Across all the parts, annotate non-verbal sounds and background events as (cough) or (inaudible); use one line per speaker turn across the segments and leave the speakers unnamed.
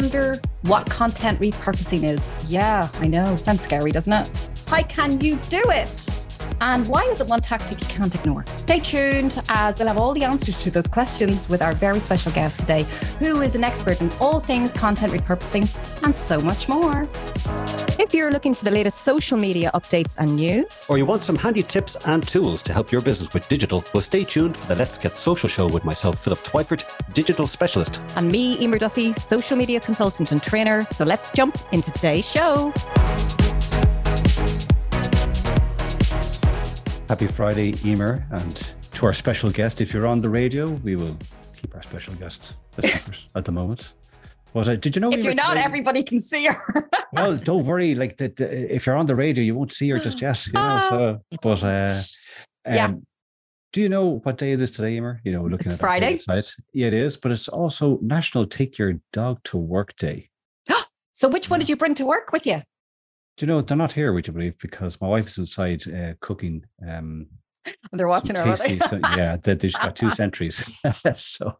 wonder what content repurposing is? Yeah, I know. Sounds scary, doesn't it? How can you do it? And why is it one tactic you can't ignore? Stay tuned as we'll have all the answers to those questions with our very special guest today, who is an expert in all things content repurposing and so much more. If you're looking for the latest social media updates and news,
or you want some handy tips and tools to help your business with digital, well, stay tuned for the Let's Get Social show with myself, Philip Twyford, digital specialist.
And me, Emer Duffy, social media consultant and trainer. So let's jump into today's show.
Happy Friday, Emer, and to our special guest. If you're on the radio, we will keep our special guest (laughs) at the moment. But uh, did you know?
If you're not, today? everybody can see her. (laughs)
well, don't worry. Like that, if you're on the radio, you won't see her just yet. You know. So, (gasps) but uh, um, yeah. Do you know what day it is today, Emer? You know, looking
it's
at
Friday.
Website. Yeah, it is. But it's also National Take Your Dog to Work Day. (gasps)
so, which one did you bring to work with you?
Do you know they're not here? Would you believe? Because my wife's inside uh, cooking. Um,
they're watching her.
Tasty, so, (laughs) yeah, they, they've got two sentries. (laughs) so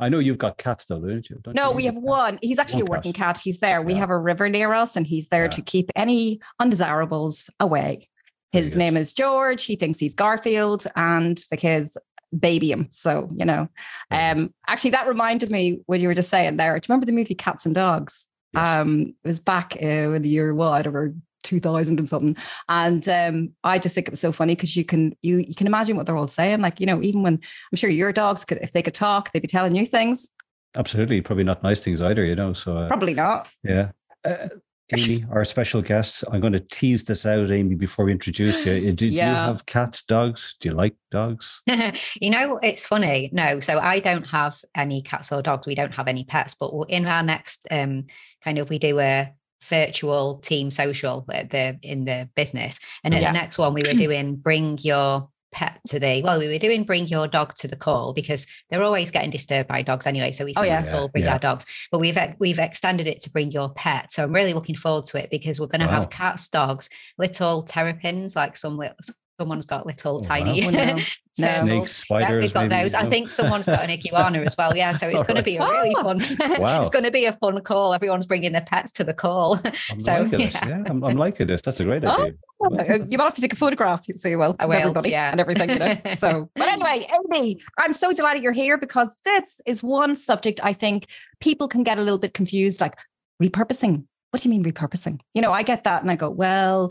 I know you've got cats though, don't you?
Don't no,
you
we have one. He's actually one a working cat. cat. He's there. We have a river near us, and he's there yeah. to keep any undesirables away. His name is George. He thinks he's Garfield, and the kids baby him. So you know, um, actually, that reminded me when you were just saying there. Do you remember the movie Cats and Dogs? Yes. Um, it was back uh, in the year what whatever 2000 and something. And um, i just think it was so funny because you can you you can imagine what they're all saying. Like you know even when i'm sure your dogs could if they could talk they'd be telling you things.
Absolutely. Probably not nice things either you know so
uh, probably not.
yeah. Uh, Amy, (laughs) our special guest. I'm going to tease this out, Amy, before we introduce you. Do, yeah. do you have cats, dogs? Do you like dogs? (laughs)
you know, it's funny. No, so I don't have any cats or dogs. We don't have any pets, but in our next um, kind of, we do a virtual team social at the in the business, and at yeah. the next one we were (clears throat) doing bring your pet to the well we were doing bring your dog to the call because they're always getting disturbed by dogs anyway so we oh, yeah. all bring yeah. our dogs but we've we've extended it to bring your pet so i'm really looking forward to it because we're going to wow. have cats dogs little terrapins like some little someone's got little oh, tiny
wow. Oh, no. (laughs) snakes, spiders. Yeah,
we've got maybe,
those.
I think someone's got an (laughs) iguana as well. Yeah, so it's going to be a really fun. (laughs) wow. it's going to be a fun call. Everyone's bringing their pets to the call.
I'm so liking yeah, this. yeah I'm, I'm, liking this. That's a great idea.
Oh, you might have to take a photograph, so you will.
I will,
everybody
yeah.
and everything. You know? So, but anyway, Amy, I'm so delighted you're here because this is one subject I think people can get a little bit confused, like repurposing what do you mean repurposing? You know, I get that and I go, well,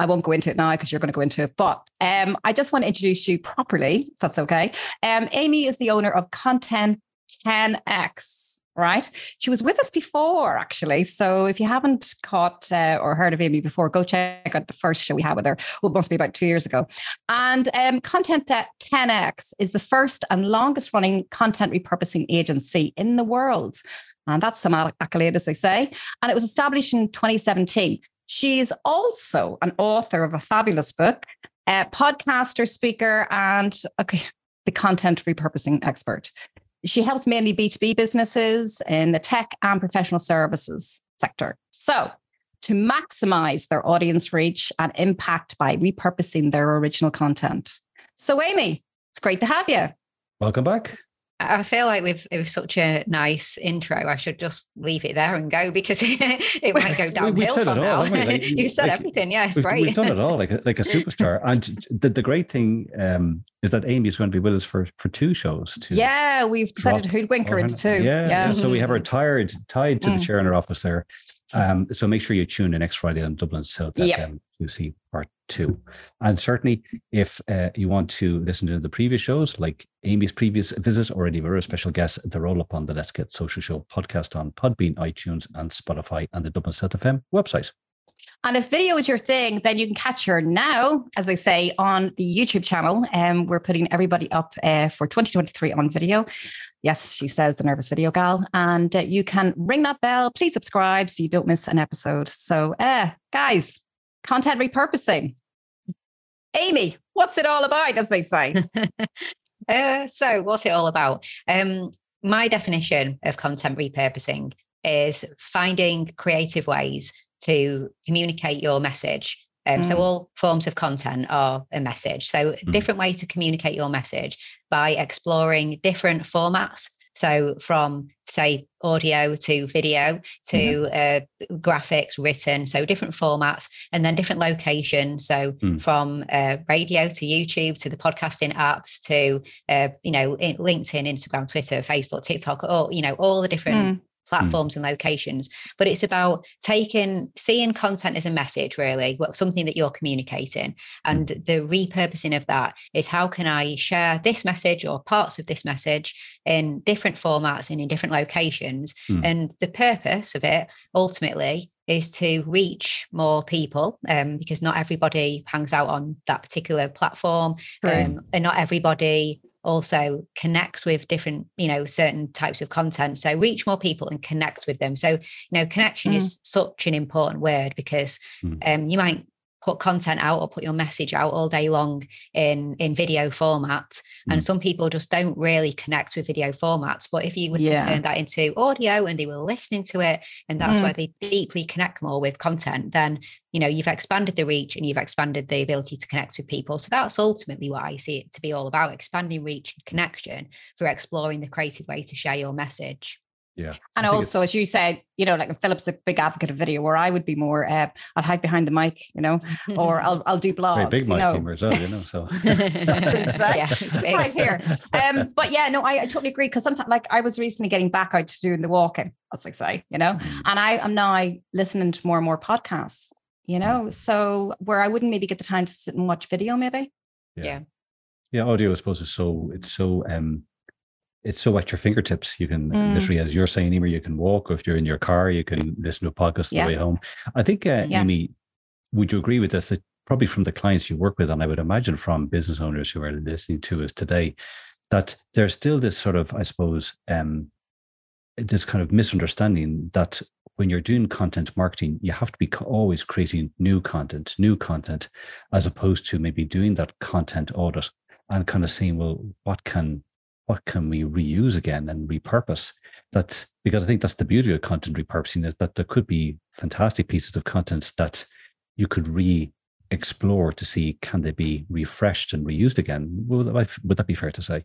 I won't go into it now because you're going to go into it. But um, I just want to introduce you properly, if that's okay. Um, Amy is the owner of Content 10X, right? She was with us before, actually. So if you haven't caught uh, or heard of Amy before, go check out the first show we had with her. Well, it must be about two years ago. And um, Content 10X is the first and longest running content repurposing agency in the world. And that's some accolade, as they say. And it was established in 2017. She is also an author of a fabulous book, a podcaster, speaker, and okay, the content repurposing expert. She helps mainly B2B businesses in the tech and professional services sector. So, to maximize their audience reach and impact by repurposing their original content. So, Amy, it's great to have you.
Welcome back.
I feel like we've it was such a nice intro. I should just leave it there and go (laughs) because it, might go (laughs) downhill we, said from it all, now. (laughs) Like, you said like, everything. Yeah, it's
we've,
great.
We've done it all like a, like a superstar. and the, the great thing um, is that Amy is going to be with us for for two shows.
Too. Yeah, we've decided to hoodwink into two.
Yeah, yeah. So we have her tired tied to mm. the chair in her office there. Um, so make sure you tune in next Friday on Dublin so that yep. um, you see part two. And certainly, if uh, you want to listen to the previous shows, like Amy's previous visit or any of our special guests, they're all up on the Let's Get Social Show podcast on Podbean, iTunes, and Spotify, and the Dublin South FM website.
And if video is your thing, then you can catch her now, as they say, on the YouTube channel. Um, we're putting everybody up uh, for 2023 on video. Yes, she says the nervous video gal. And uh, you can ring that bell. Please subscribe so you don't miss an episode. So, uh, guys, content repurposing. Amy, what's it all about, as they say? (laughs)
uh, so, what's it all about? Um, my definition of content repurposing is finding creative ways to communicate your message. Um, mm. So, all forms of content are a message. So, mm. different ways to communicate your message by exploring different formats So from say audio to video to mm-hmm. uh, graphics written so different formats and then different locations so mm. from uh, radio to youtube to the podcasting apps to uh, you know linkedin instagram twitter facebook tiktok all you know all the different mm. Platforms mm. and locations but it's about taking seeing content as a message really what something that you're communicating and mm. the repurposing of that is how can i share this message or parts of this message in different formats and in different locations mm. and the purpose of it ultimately is to reach more people um, because not everybody hangs out on that particular platform um, and not everybody also connects with different you know certain types of content so reach more people and connect with them so you know connection mm. is such an important word because mm. um, you might put content out or put your message out all day long in in video format mm. and some people just don't really connect with video formats but if you were to turn that into audio and they were listening to it and that's mm. where they deeply connect more with content then you know you've expanded the reach and you've expanded the ability to connect with people so that's ultimately what i see it to be all about expanding reach and connection for exploring the creative way to share your message
yeah.
And also, as you said, you know, like Philip's a big advocate of video, where I would be more, uh, I'll hide behind the mic, you know, or (laughs) I'll I'll do blogs. Very
big mic
you
know. as well, you know. So (laughs)
yeah, it's right here. Um, but yeah, no, I, I totally agree because sometimes, like, I was recently getting back out to doing the walking, as they say, you know, mm. and I am now listening to more and more podcasts, you know, mm. so where I wouldn't maybe get the time to sit and watch video, maybe.
Yeah. Yeah,
yeah audio, I suppose, is so it's so um it's so at your fingertips. You can mm. literally, as you're saying, Emer, you can walk. Or if you're in your car, you can listen to a podcast yeah. the way home. I think, uh, yeah. Amy, would you agree with this? That probably from the clients you work with, and I would imagine from business owners who are listening to us today, that there's still this sort of, I suppose, um, this kind of misunderstanding that when you're doing content marketing, you have to be always creating new content, new content, as opposed to maybe doing that content audit and kind of saying, well, what can what can we reuse again and repurpose? That because I think that's the beauty of content repurposing is that there could be fantastic pieces of content that you could re explore to see can they be refreshed and reused again. Would, would that be fair to say?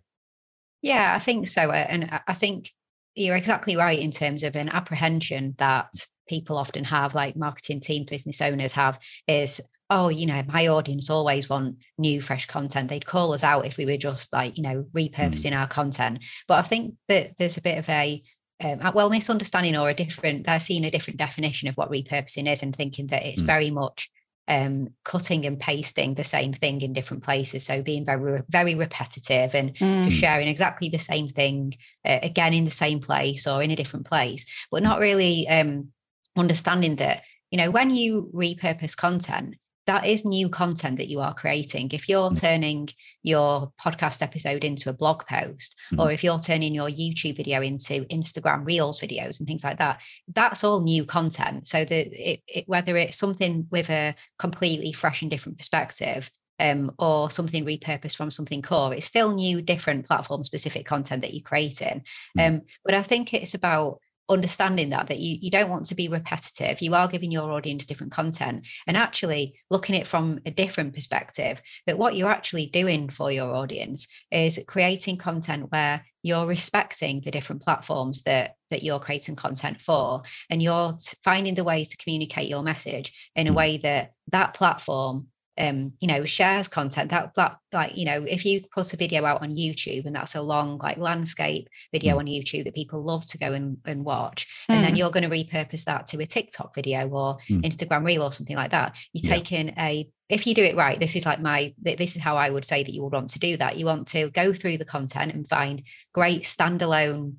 Yeah, I think so. Uh, and I think you're exactly right in terms of an apprehension that people often have, like marketing team, business owners have, is oh, you know, my audience always want new, fresh content. They'd call us out if we were just like, you know, mm. repurposing mm. our content. But I think that there's a bit of a um, well misunderstanding or a different. They're seeing a different definition of what repurposing is and thinking that it's mm. very much um, cutting and pasting the same thing in different places. So being very, very repetitive and mm. just sharing exactly the same thing uh, again in the same place or in a different place, but not really um, understanding that you know when you repurpose content that is new content that you are creating. If you're mm. turning your podcast episode into a blog post, mm-hmm. or if you're turning your YouTube video into Instagram Reels videos and things like that, that's all new content. So that it, it, whether it's something with a completely fresh and different perspective, um, or something repurposed from something core, it's still new, different platform specific content that you're creating. Mm-hmm. Um, but I think it's about understanding that that you, you don't want to be repetitive you are giving your audience different content and actually looking at it from a different perspective that what you're actually doing for your audience is creating content where you're respecting the different platforms that that you're creating content for and you're finding the ways to communicate your message in a mm. way that that platform um, you know, shares content that, that like, you know, if you put a video out on YouTube and that's a long like landscape video mm. on YouTube that people love to go and, and watch, mm. and then mm. you're going to repurpose that to a TikTok video or mm. Instagram reel or something like that, you're yeah. taking a if you do it right, this is like my this is how I would say that you would want to do that. You want to go through the content and find great standalone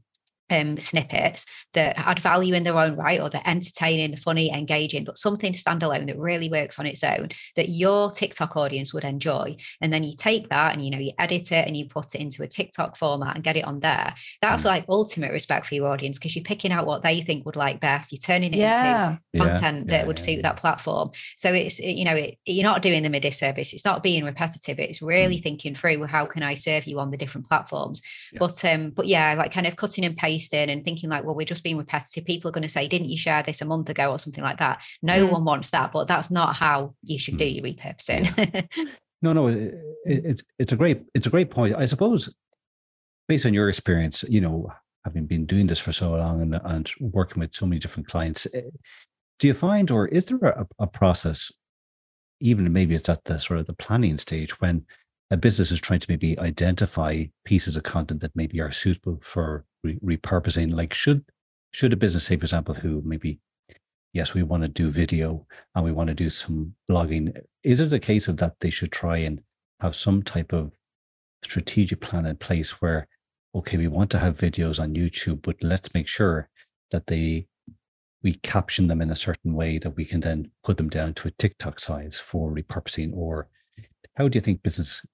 um, snippets that add value in their own right or they're entertaining, funny, engaging, but something standalone that really works on its own that your TikTok audience would enjoy. And then you take that and you know you edit it and you put it into a TikTok format and get it on there. That's mm. like ultimate respect for your audience because you're picking out what they think would like best. You're turning it yeah. into content yeah. that would suit that platform. So it's you know it, you're not doing them a disservice. It's not being repetitive. It's really mm. thinking through well, how can I serve you on the different platforms. But um but yeah, like kind of cutting and pasting and thinking like, well, we're just being repetitive. People are going to say, didn't you share this a month ago or something like that? No mm. one wants that, but that's not how you should do mm. your repurposing. (laughs)
no, no, it, it, it's a great, it's a great point. I suppose based on your experience, you know, having been doing this for so long and, and working with so many different clients, eh, do you find, or is there a, a process, even maybe it's at the sort of the planning stage when a business is trying to maybe identify pieces of content that maybe are suitable for re- repurposing? Like, should should a business say, for example, who maybe yes, we want to do video and we want to do some blogging. Is it a case of that they should try and have some type of strategic plan in place where, okay, we want to have videos on YouTube, but let's make sure that they we caption them in a certain way that we can then put them down to a TikTok size for repurposing? Or how do you think business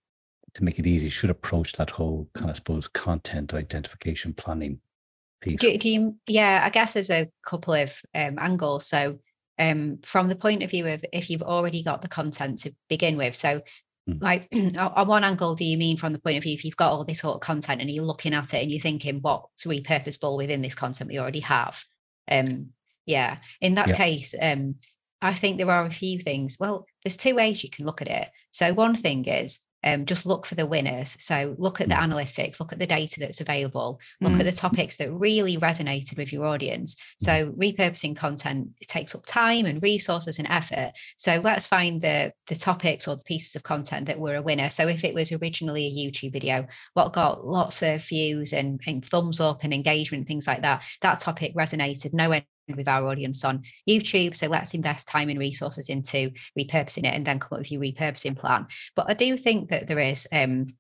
to make it easy should approach that whole kind of I suppose content identification planning piece?
Do, do you, yeah, I guess there's a couple of um, angles. So, um, from the point of view of if you've already got the content to begin with, so mm. like (clears throat) on one angle, do you mean from the point of view if you've got all this sort of content and you're looking at it and you're thinking what's repurposable within this content we already have? Um, yeah, in that case, um, I think there are a few things. Well, there's two ways you can look at it. So one thing is um, just look for the winners. So look at the mm. analytics, look at the data that's available, look mm. at the topics that really resonated with your audience. Mm. So repurposing content takes up time and resources and effort. So let's find the the topics or the pieces of content that were a winner. So if it was originally a YouTube video, what got lots of views and, and thumbs up and engagement, things like that, that topic resonated. No with our audience on YouTube. So let's invest time and resources into repurposing it and then come up with your repurposing plan. But I do think that there is um,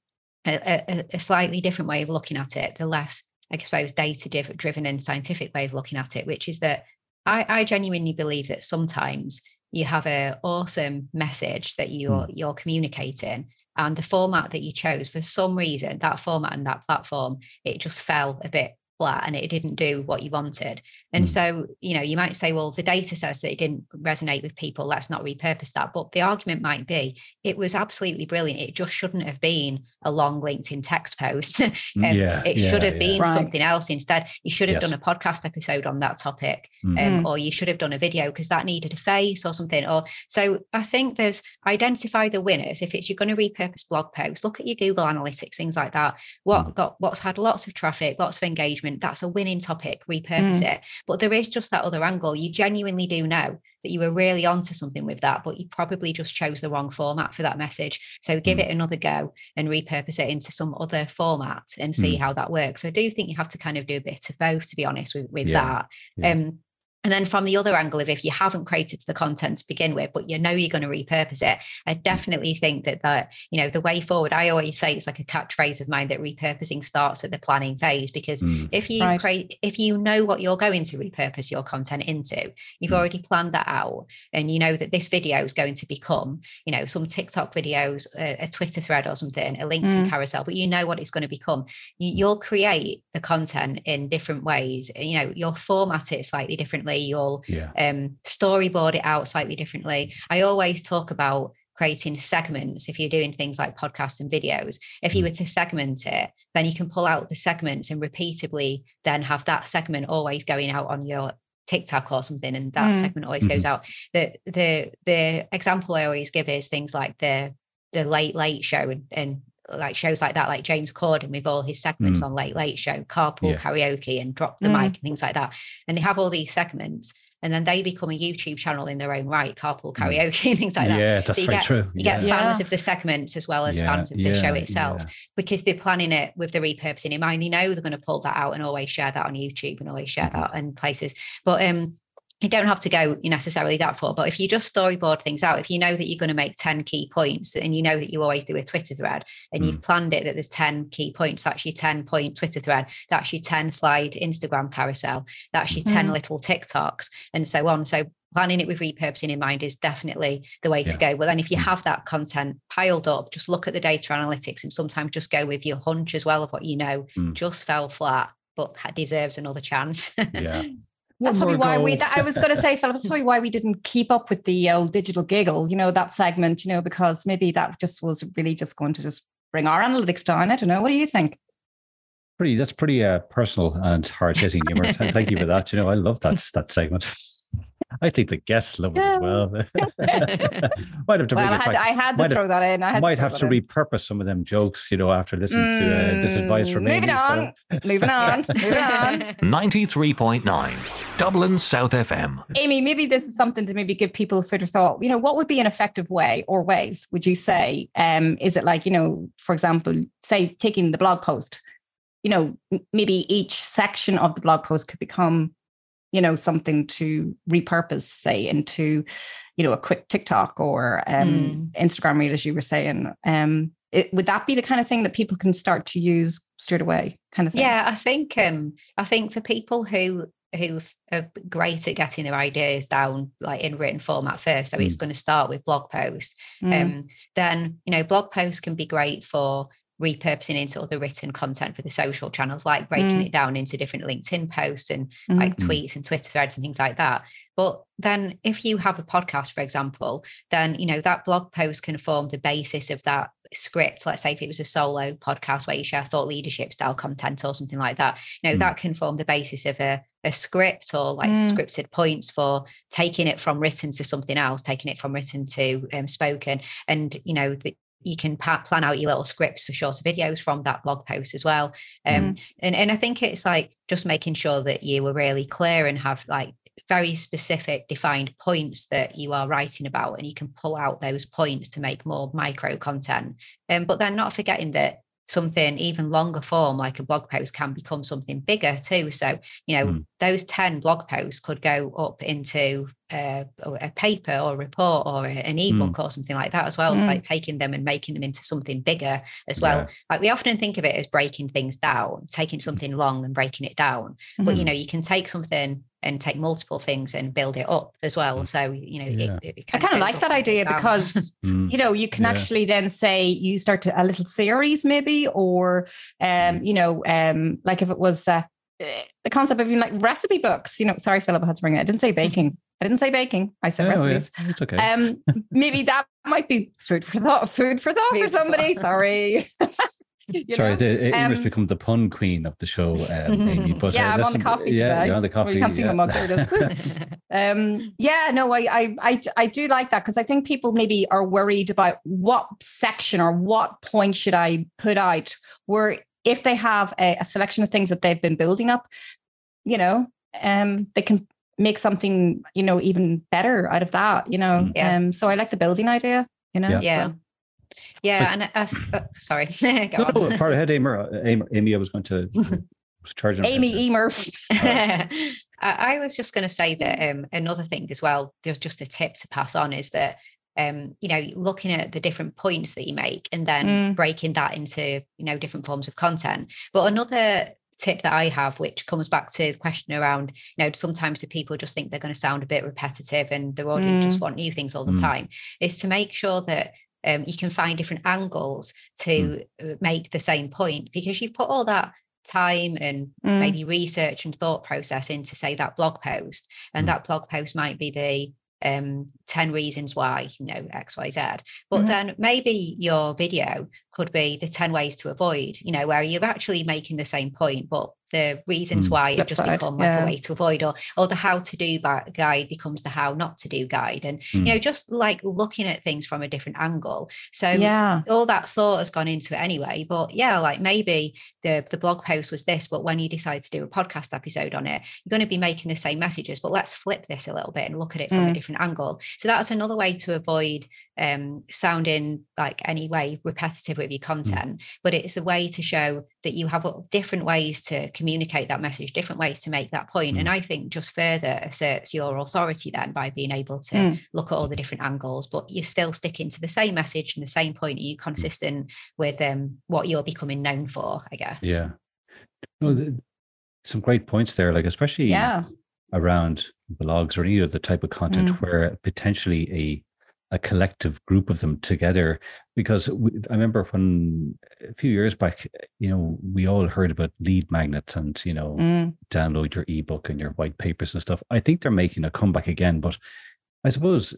a, a, slightly different way of looking at it, the less, I suppose, data driven and scientific way of looking at it, which is that I, I genuinely believe that sometimes you have an awesome message that you're mm. you're communicating and the format that you chose for some reason that format and that platform it just fell a bit flat and it didn't do what you wanted. And mm. so, you know, you might say, well, the data says that it didn't resonate with people. Let's not repurpose that. But the argument might be it was absolutely brilliant. It just shouldn't have been a long LinkedIn text post. (laughs) um, yeah, it yeah, should have yeah. been right. something else instead. You should have yes. done a podcast episode on that topic, mm. um, or you should have done a video because that needed a face or something. Or so I think there's identify the winners. If it's you're going to repurpose blog posts, look at your Google Analytics, things like that. What mm. got what's had lots of traffic, lots of engagement. That's a winning topic. Repurpose mm. it. But there is just that other angle. You genuinely do know that you were really onto something with that, but you probably just chose the wrong format for that message. So give mm. it another go and repurpose it into some other format and see mm. how that works. So I do think you have to kind of do a bit of both, to be honest, with, with yeah. that. Yeah. Um, and then from the other angle of if you haven't created the content to begin with, but you know you're going to repurpose it, I definitely think that that, you know, the way forward, I always say it's like a catchphrase of mine that repurposing starts at the planning phase. Because mm. if you right. create, if you know what you're going to repurpose your content into, you've mm. already planned that out and you know that this video is going to become, you know, some TikTok videos, a, a Twitter thread or something, a LinkedIn mm. carousel, but you know what it's going to become. You, you'll create the content in different ways. You know, you'll format it slightly differently differently you'll yeah. um, storyboard it out slightly differently i always talk about creating segments if you're doing things like podcasts and videos if you mm. were to segment it then you can pull out the segments and repeatedly then have that segment always going out on your TikTok or something, and that mm. segment always mm-hmm. goes out. The the the example I always give is things like the the late late show and, and like shows like that, like James Corden with all his segments mm. on Late Late Show, Carpool yeah. Karaoke, and Drop the mm. Mic and things like that. And they have all these segments, and then they become a YouTube channel in their own right, Carpool mm. Karaoke (laughs) and things like that.
Yeah, that's
so you
very
get,
true.
You
yeah.
get fans yeah. of the segments as well as yeah. fans of the show itself because they're planning it with the repurposing in mind. They know they're going to pull that out and always share that on YouTube and always share mm-hmm. that in places. But um, you don't have to go necessarily that far, but if you just storyboard things out, if you know that you're going to make 10 key points and you know that you always do a Twitter thread and mm. you've planned it that there's 10 key points, that's your 10 point Twitter thread, that's your 10 slide Instagram carousel, that's your 10 mm. little TikToks, and so on. So planning it with repurposing in mind is definitely the way yeah. to go. But then if you mm. have that content piled up, just look at the data analytics and sometimes just go with your hunch as well of what you know mm. just fell flat but deserves another chance.
yeah. (laughs)
That's probably why goal. we. That, I was going to say, Philip. That's probably why we didn't keep up with the old digital giggle. You know that segment. You know because maybe that just was really just going to just bring our analytics down. I don't know. What do you think?
Pretty. That's pretty uh, personal and hard hitting humor. Thank you for that. You know, I love that that segment. I think the guests love it as well. (laughs)
might have to well, I had, I had to throw that in. I
might have to in. repurpose some of them jokes, you know, after listening mm, to uh, this advice from
moving
Amy.
On, so. moving on, moving on. (laughs)
93.9 Dublin South FM.
Amy, maybe this is something to maybe give people further thought. You know, what would be an effective way or ways, would you say? Um, is it like, you know, for example, say taking the blog post, you know, maybe each section of the blog post could become you know something to repurpose say into you know a quick tiktok or um, mm. instagram reel as you were saying um, it, would that be the kind of thing that people can start to use straight away kind of thing
yeah i think um i think for people who who are great at getting their ideas down like in written format first so mm. it's going to start with blog posts mm. um then you know blog posts can be great for repurposing into other written content for the social channels, like breaking mm. it down into different LinkedIn posts and mm. like tweets and Twitter threads and things like that. But then if you have a podcast, for example, then you know that blog post can form the basis of that script. Let's say if it was a solo podcast where you share thought leadership style content or something like that, you know, mm. that can form the basis of a, a script or like mm. scripted points for taking it from written to something else, taking it from written to um, spoken. And, you know, the, you can plan out your little scripts for shorter videos from that blog post as well. Um, mm. and, and I think it's like just making sure that you were really clear and have like very specific defined points that you are writing about and you can pull out those points to make more micro content um, but then not forgetting that something even longer form like a blog post can become something bigger too so you know mm. Those 10 blog posts could go up into a, a paper or a report or an ebook mm. or something like that as well. Mm. So like taking them and making them into something bigger as well. Yeah. Like we often think of it as breaking things down, taking something long and breaking it down. Mm. But you mm-hmm. know, you can take something and take multiple things and build it up as well. Mm. So you know, yeah. it, it
I kind of like that idea down. because (laughs) you know you can yeah. actually then say you start to, a little series maybe, or um, you know, um, like if it was. Uh, the concept of even like recipe books, you know, sorry, Philip, I had to bring it. I didn't say baking. I didn't say baking. I said oh, recipes.
Yeah. It's okay.
Um, maybe that might be food for thought. Food for thought food for somebody. Sorry. (laughs)
Sorry, the, it um, must become the pun queen of the show, um, (laughs) Amy.
But yeah, uh, I'm on the coffee yeah, today.
You're on the coffee. Well,
you can't see yeah. my mug. There it is. (laughs) um, yeah, no, I, I, I, I do like that because I think people maybe are worried about what section or what point should I put out. Where if they have a, a selection of things that they've been building up, you know, um, they can make something you know even better out of that you know? Mm. yeah. um so i like the building idea you know?
Yeah. So. yeah but, and uh, uh, sorry (laughs) Go
no, no, far ahead amy, amy amy i was going to (laughs) was charging
amy emer. (laughs)
I, was just going to say that um another thing as well there's just a tip to pass on is that um, you know, looking at the different points that you make and then mm. breaking that into, you know, different forms of content. But another tip that I have, which comes back to the question around, you know, sometimes do people just think they're going to sound a bit repetitive and their audience mm. just want new things all the mm. time, is to make sure that um, you can find different angles to mm. make the same point because you've put all that time and mm. maybe research and thought process into say that blog post and mm. that blog post might be the um, 10 reasons why, you know, XYZ. But mm-hmm. then maybe your video could be the 10 ways to avoid, you know, where you're actually making the same point, but the reasons mm. why it just become like yeah. a way to avoid or or the how to do guide becomes the how not to do guide and mm. you know just like looking at things from a different angle so yeah all that thought has gone into it anyway but yeah like maybe the the blog post was this but when you decide to do a podcast episode on it you're going to be making the same messages but let's flip this a little bit and look at it from mm. a different angle so that's another way to avoid um, sounding like any way repetitive with your mm. content, mm. but it's a way to show that you have different ways to communicate that message, different ways to make that point. Mm. And I think just further asserts your authority then by being able to mm. look at all the different angles, but you're still sticking to the same message and the same point. Are you mm. consistent with um, what you're becoming known for, I guess?
Yeah. No, the, some great points there, like especially yeah. around blogs or any other type of content mm. where potentially a a collective group of them together. Because we, i remember when a few years back you know we all heard about lead magnets and you know mm. download your ebook and your white papers and stuff. I think they're making a comeback again but i suppose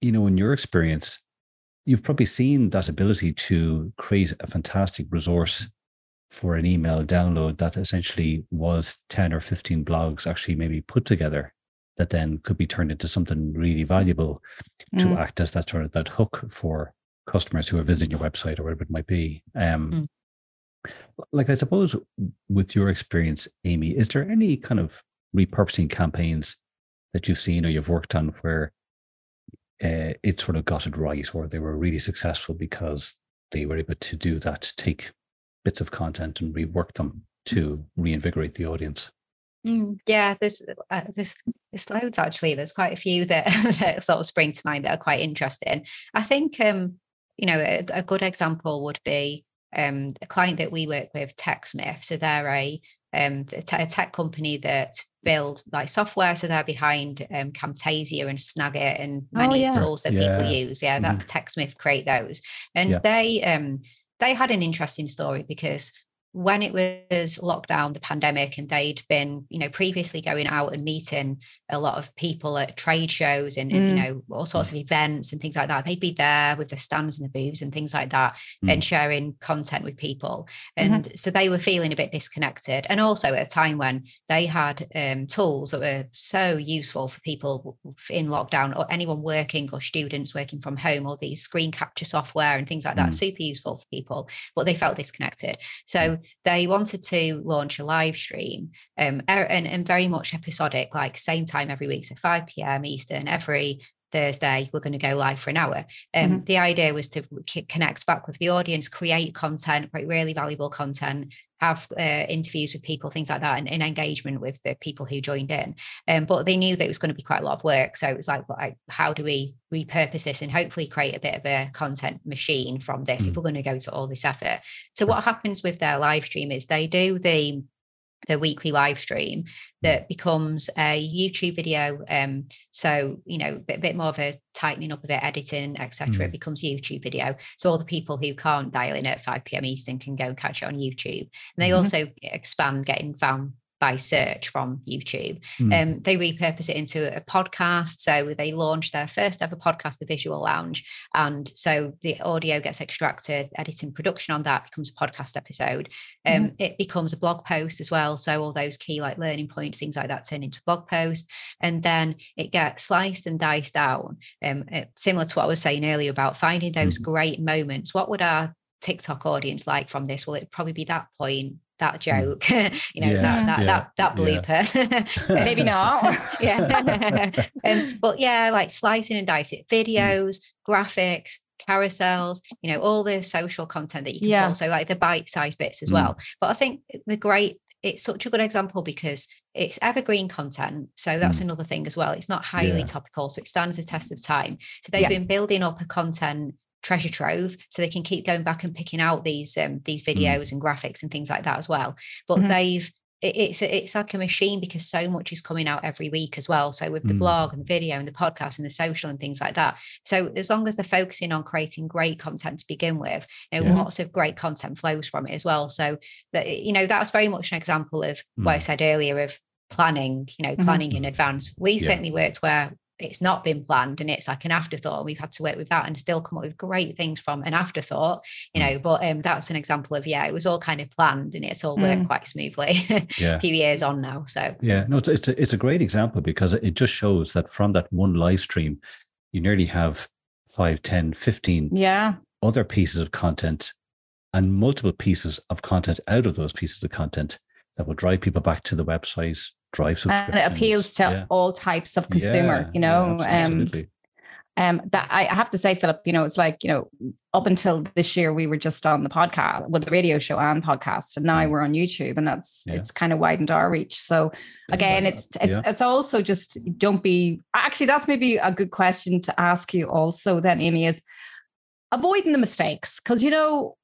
you know in your experience you've probably seen that ability to create a fantastic resource for an email download that essentially was 10 or 15 blogs actually maybe put together that then could be turned into something really valuable to
Mm.
act as that sort of that hook for customers who are visiting your website or whatever it might be. Um,
Mm.
Like I suppose, with your experience, Amy, is there any kind of repurposing campaigns that you've seen or you've worked on where uh, it sort of got it right, or they were really successful because they were able to do that, take bits of content and rework them to reinvigorate the audience?
Mm, yeah, there's uh, there's there's loads actually. There's quite a few that, (laughs) that sort of spring to mind that are quite interesting. I think um, you know a, a good example would be um, a client that we work with, TechSmith. So they're a um, a tech company that build like software. So they're behind um, Camtasia and Snagit and
Oh,
many
yeah.
tools that
Yeah.
people use. Yeah, that TechSmith create those, and
Yeah.
they um, they had an interesting story because when it was lockdown, the pandemic, and they'd been, you know, previously going out and meeting a lot of people at trade shows and, and, you
Mm.
know, all sorts of events and things like that. They'd be there with the stands and the booths and things like that and sharing content with people. And so they were feeling a bit disconnected. And also at a time when they had um, tools that were so useful for people in lockdown or anyone working or students working from home or these screen capture software and things like that,
Mm.
super useful for people, but they felt disconnected. So they wanted to launch a live stream um, er- and, and very much episodic, like same time every week. So 5 p.m. Eastern every Thursday, we're going to go live for an hour. Um, The idea was to c- connect back with the audience, create content, create really valuable content, have uh, interviews with people, things like that, and, and engagement with the people who joined in. Um, but they knew that it was going to be quite a lot of work. So it was like, how do we repurpose this and hopefully create a bit of a content machine from this if
Mm.
we're going to go to all this effort? So what happens with their live stream is they do the the weekly live stream that becomes a YouTube video. Um, so you know, a bit, bit more of a tightening up a bit, editing, etc. It
Mm.
becomes YouTube video. So all the people who can't dial in at 5 p.m. Eastern can go and catch it on YouTube. And they
Mhm.
also expand getting found by search from YouTube.
Mm.
Um, they repurpose it into a podcast. So they launched their first ever podcast, The Visual Lounge. And so the audio gets extracted, editing production on that becomes a podcast episode. Um, It becomes a blog post as well. So all those key like learning points, things like that turn into blog post. And then it gets sliced and diced down. Um, uh, similar to what I was saying earlier about finding those
Mhm.
great moments. What would our TikTok audience like from this? Will it probably be that point? That joke, (laughs) you know,
Yeah,
that that
yeah,
that that
yeah.
blooper. (laughs)
Maybe not. (laughs)
yeah. um, but yeah, like slicing and dicing
Hmm.
videos, graphics, carousels, you know, all the social content that you can
Yeah.
also like the bite-sized bits as
Mm.
well. But I think the great it's such a good example because it's evergreen content. So that's
Mm.
another thing as well. It's not highly
Yeah.
topical, so it stands the test of time. So they've
Yeah.
been building up a content treasure trove so they can keep going back and picking out these um, these
Mm.
videos and graphics and things like that as well but
Mhm.
they've it- it's it's like a machine because so much is coming out every week as well so with the
Mm.
blog and the video and the podcast and the social and things like that so as long as they're focusing on creating great content to begin with you know
Yeah.
lots of great content flows from it as well so that you know that was very much an example of what i
Mm.
said earlier of planning you know
Mhm.
planning in advance we
Yeah.
certainly worked where it's not been planned and it's like an afterthought. We've had to work with that and still come up with great things from an afterthought, you
Mm.
know. But um, that's an example of yeah, it was all kind of planned and it's all worked
Mm.
quite smoothly. (laughs)
Yeah.
a few years on now, so
Yeah, no, it's it's a, it's a great example because it just shows that from that one live stream, you nearly have 5, 10, 15
Yeah.
other pieces of content and multiple pieces of content out of those pieces of content that will drive people back to the website, drive
And it appeals to
Yeah.
all types of consumer,
Yeah,
you know.
abso-
um,
absolutely.
um that I have to say, Philip, you know, it's like, you know, up until this year we were just on the podcast, with the radio show and podcast, and now
Mm.
we're on YouTube, and that's
Yeah.
it's kind of widened our reach. So again,
Yeah,
it's it's
yeah.
it's also just don't be actually that's maybe a good question to ask you also then, Amy, is avoiding the mistakes. Cause you know,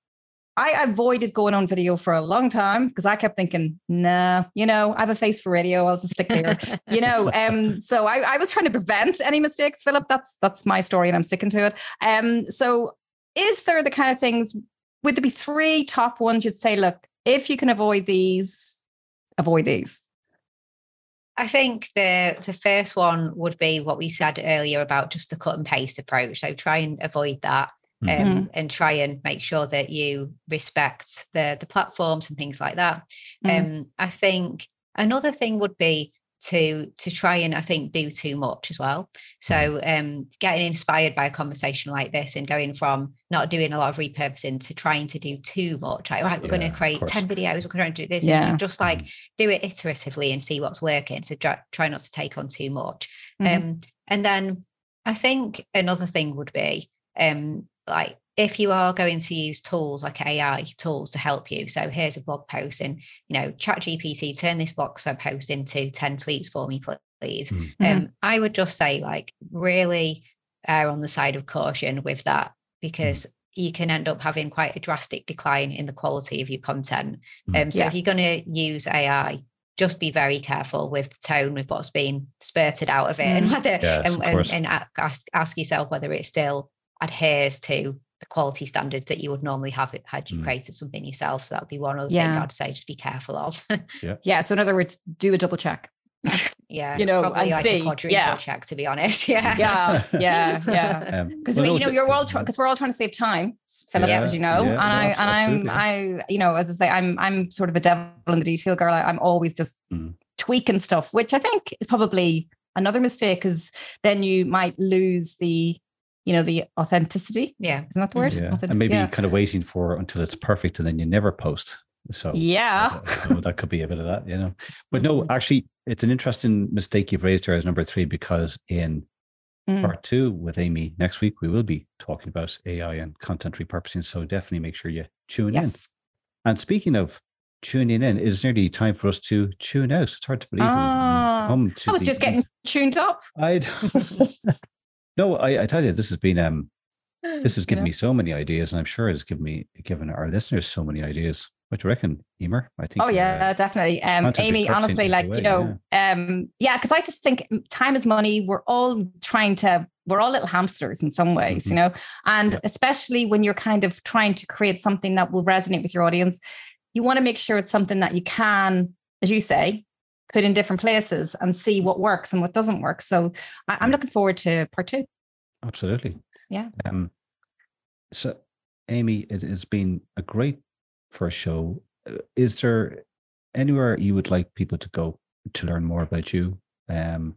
I avoided going on video for a long time because I kept thinking, nah, you know, I have a face for radio. I'll just stick there. you know, (laughs) um, so I, I was trying to prevent any mistakes, Philip. That's that's my story and I'm sticking to it. Um, so is there the kind of things, would there be three top ones you'd say, look, if you can avoid these, avoid these?
I think the the first one would be what we said earlier about just the cut and paste approach. So try and avoid that. Um,
Mhm.
and try and make sure that you respect the the platforms and things like that.
Mhm.
Um, I think another thing would be to to try and I think do too much as well. So
Mm-hmm.
um, getting inspired by a conversation like this and going from not doing a lot of repurposing to trying to do too much. Like, right, we're going to create 10 videos, we're going to do this.
Yeah.
And just like do it iteratively and see what's working. So try, not to take on too much.
Mhm.
Um, and then I think another thing would be um, like if you are going to use tools like AI tools to help you. So here's a blog post and you know, chat GPT, turn this blog post into 10 tweets for me, please.
Mhm.
Mhm.
Um, I would just say like really err on the side of caution with that because you can end up having quite a drastic decline in the quality of your content.
Mm.
Um, so
Yeah.
if you're going to use AI, just be very careful with the tone, with what's being spurted out of it, and
Mm.
whether
Yes,
and, and, and ask, ask yourself whether it's still adheres to the quality standard that you would normally have it had you
Mm.
created something yourself. So that would be one other thing
Yeah.
I'd say just be careful of. (laughs)
Yeah. yeah. So in other words, do a double check. (laughs)
yeah,
You know,
probably
and
like
see,
a quadruple
yeah.
check to be honest. (laughs) Yeah,
Yeah. Yeah. Yeah.
Um,
Because
well,
you know you're all because we're all trying to save time, Philip,
Yeah,
as you know.
yeah,
and
no,
I
abs-
and I'm. I you know as I say I'm I'm sort of a devil in the detail girl. I, I'm always just
Mm.
tweaking stuff, which I think is probably another mistake because then you might lose the you know the authenticity.
yeah.
Isn't that the word?
yeah.
Authentic-
and maybe
yeah.
kind of waiting for until it's perfect and then you never post. So
Yeah.
so (laughs) that could be a bit of that, you know. But no, actually, it's an interesting mistake you've raised here as number three because in
Mm.
part two with Amy next week we will be talking about AI and content repurposing. So definitely make sure you tune in.
Yes.
And speaking of tuning in, it's nearly time for us to tune out. It's hard to believe. we- we come to
I was just
end.
getting tuned up.
I (laughs) (laughs) no, I, I tell you, this has been um (gasps) this has given
Yeah.
me so many ideas, and I'm sure it's given me given our listeners so many ideas. What do you reckon, Emer? I think.
Oh yeah,
uh,
definitely. Um, Amy, honestly, like
way,
you know, um, yeah, because I just think time is money. We're all trying to, we're all little hamsters in some ways, you
Mhm.
know, and
Yeah.
especially when you're kind of trying to create something that will resonate with your audience, you want to make sure it's something that you can, as you say, put in different places and see what works and what doesn't work. So I, I'm looking forward to part two.
absolutely.
Yeah.
Um. So, Amy, it has been a great first show. Uh, Is there anywhere you would like people to go to learn more about you? Um,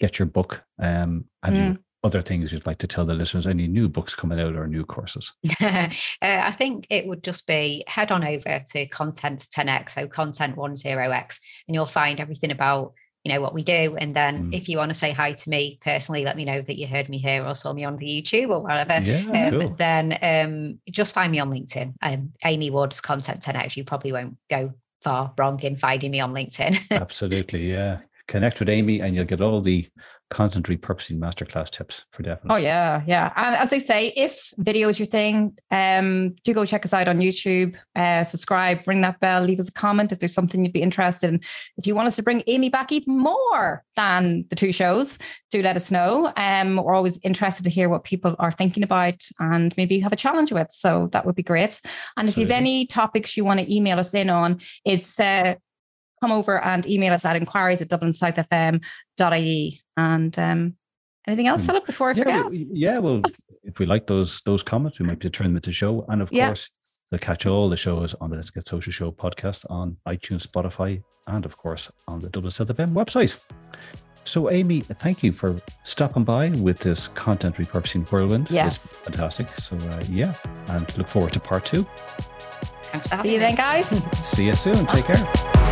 get your book. Um, have you other things you'd like to tell the listeners? Any new books coming out or new courses? (laughs)
uh, I think it would just be head on over to Content 10x, so Content 10x, and you'll find everything about you know what we do. And then
Mm.
if you want to say hi to me personally, let me know that you heard me here or saw me on the YouTube or whatever.
Yeah,
Um,
cool.
Then um, just find me on LinkedIn. Um, Amy Woods, Content 10x. You probably won't go far wrong in finding me on LinkedIn. (laughs)
Absolutely, yeah. Connect with Amy, and you'll get all the content repurposing masterclass tips for definite.
Oh yeah, yeah. And as I say, if video is your thing, um, do go check us out on YouTube. Uh, subscribe, ring that bell, leave us a comment if there's something you'd be interested in. If you want us to bring Amy back even more than the two shows, do let us know. Um, we're always interested to hear what people are thinking about and maybe have a challenge with. So that would be great. And if you have any topics you want to email us in on, it's uh, come over and email us at inquiries at dublinsouthfm.ie. And um, anything else,
Hmm.
Philip, before I
yeah,
forget?
we- yeah. Well, if we like those those comments, we might be turn them into show. And of
Yeah.
course, they'll catch all the shows on the Let's Get Social Show podcast on iTunes, Spotify, and of course on the Dublin South FM website. So, Amy, thank you for stopping by with this content repurposing whirlwind.
Yes.
It's fantastic. So, uh, yeah, and look forward to part two.
Thanks for
See you then, guys. (laughs)
See you soon. Take care.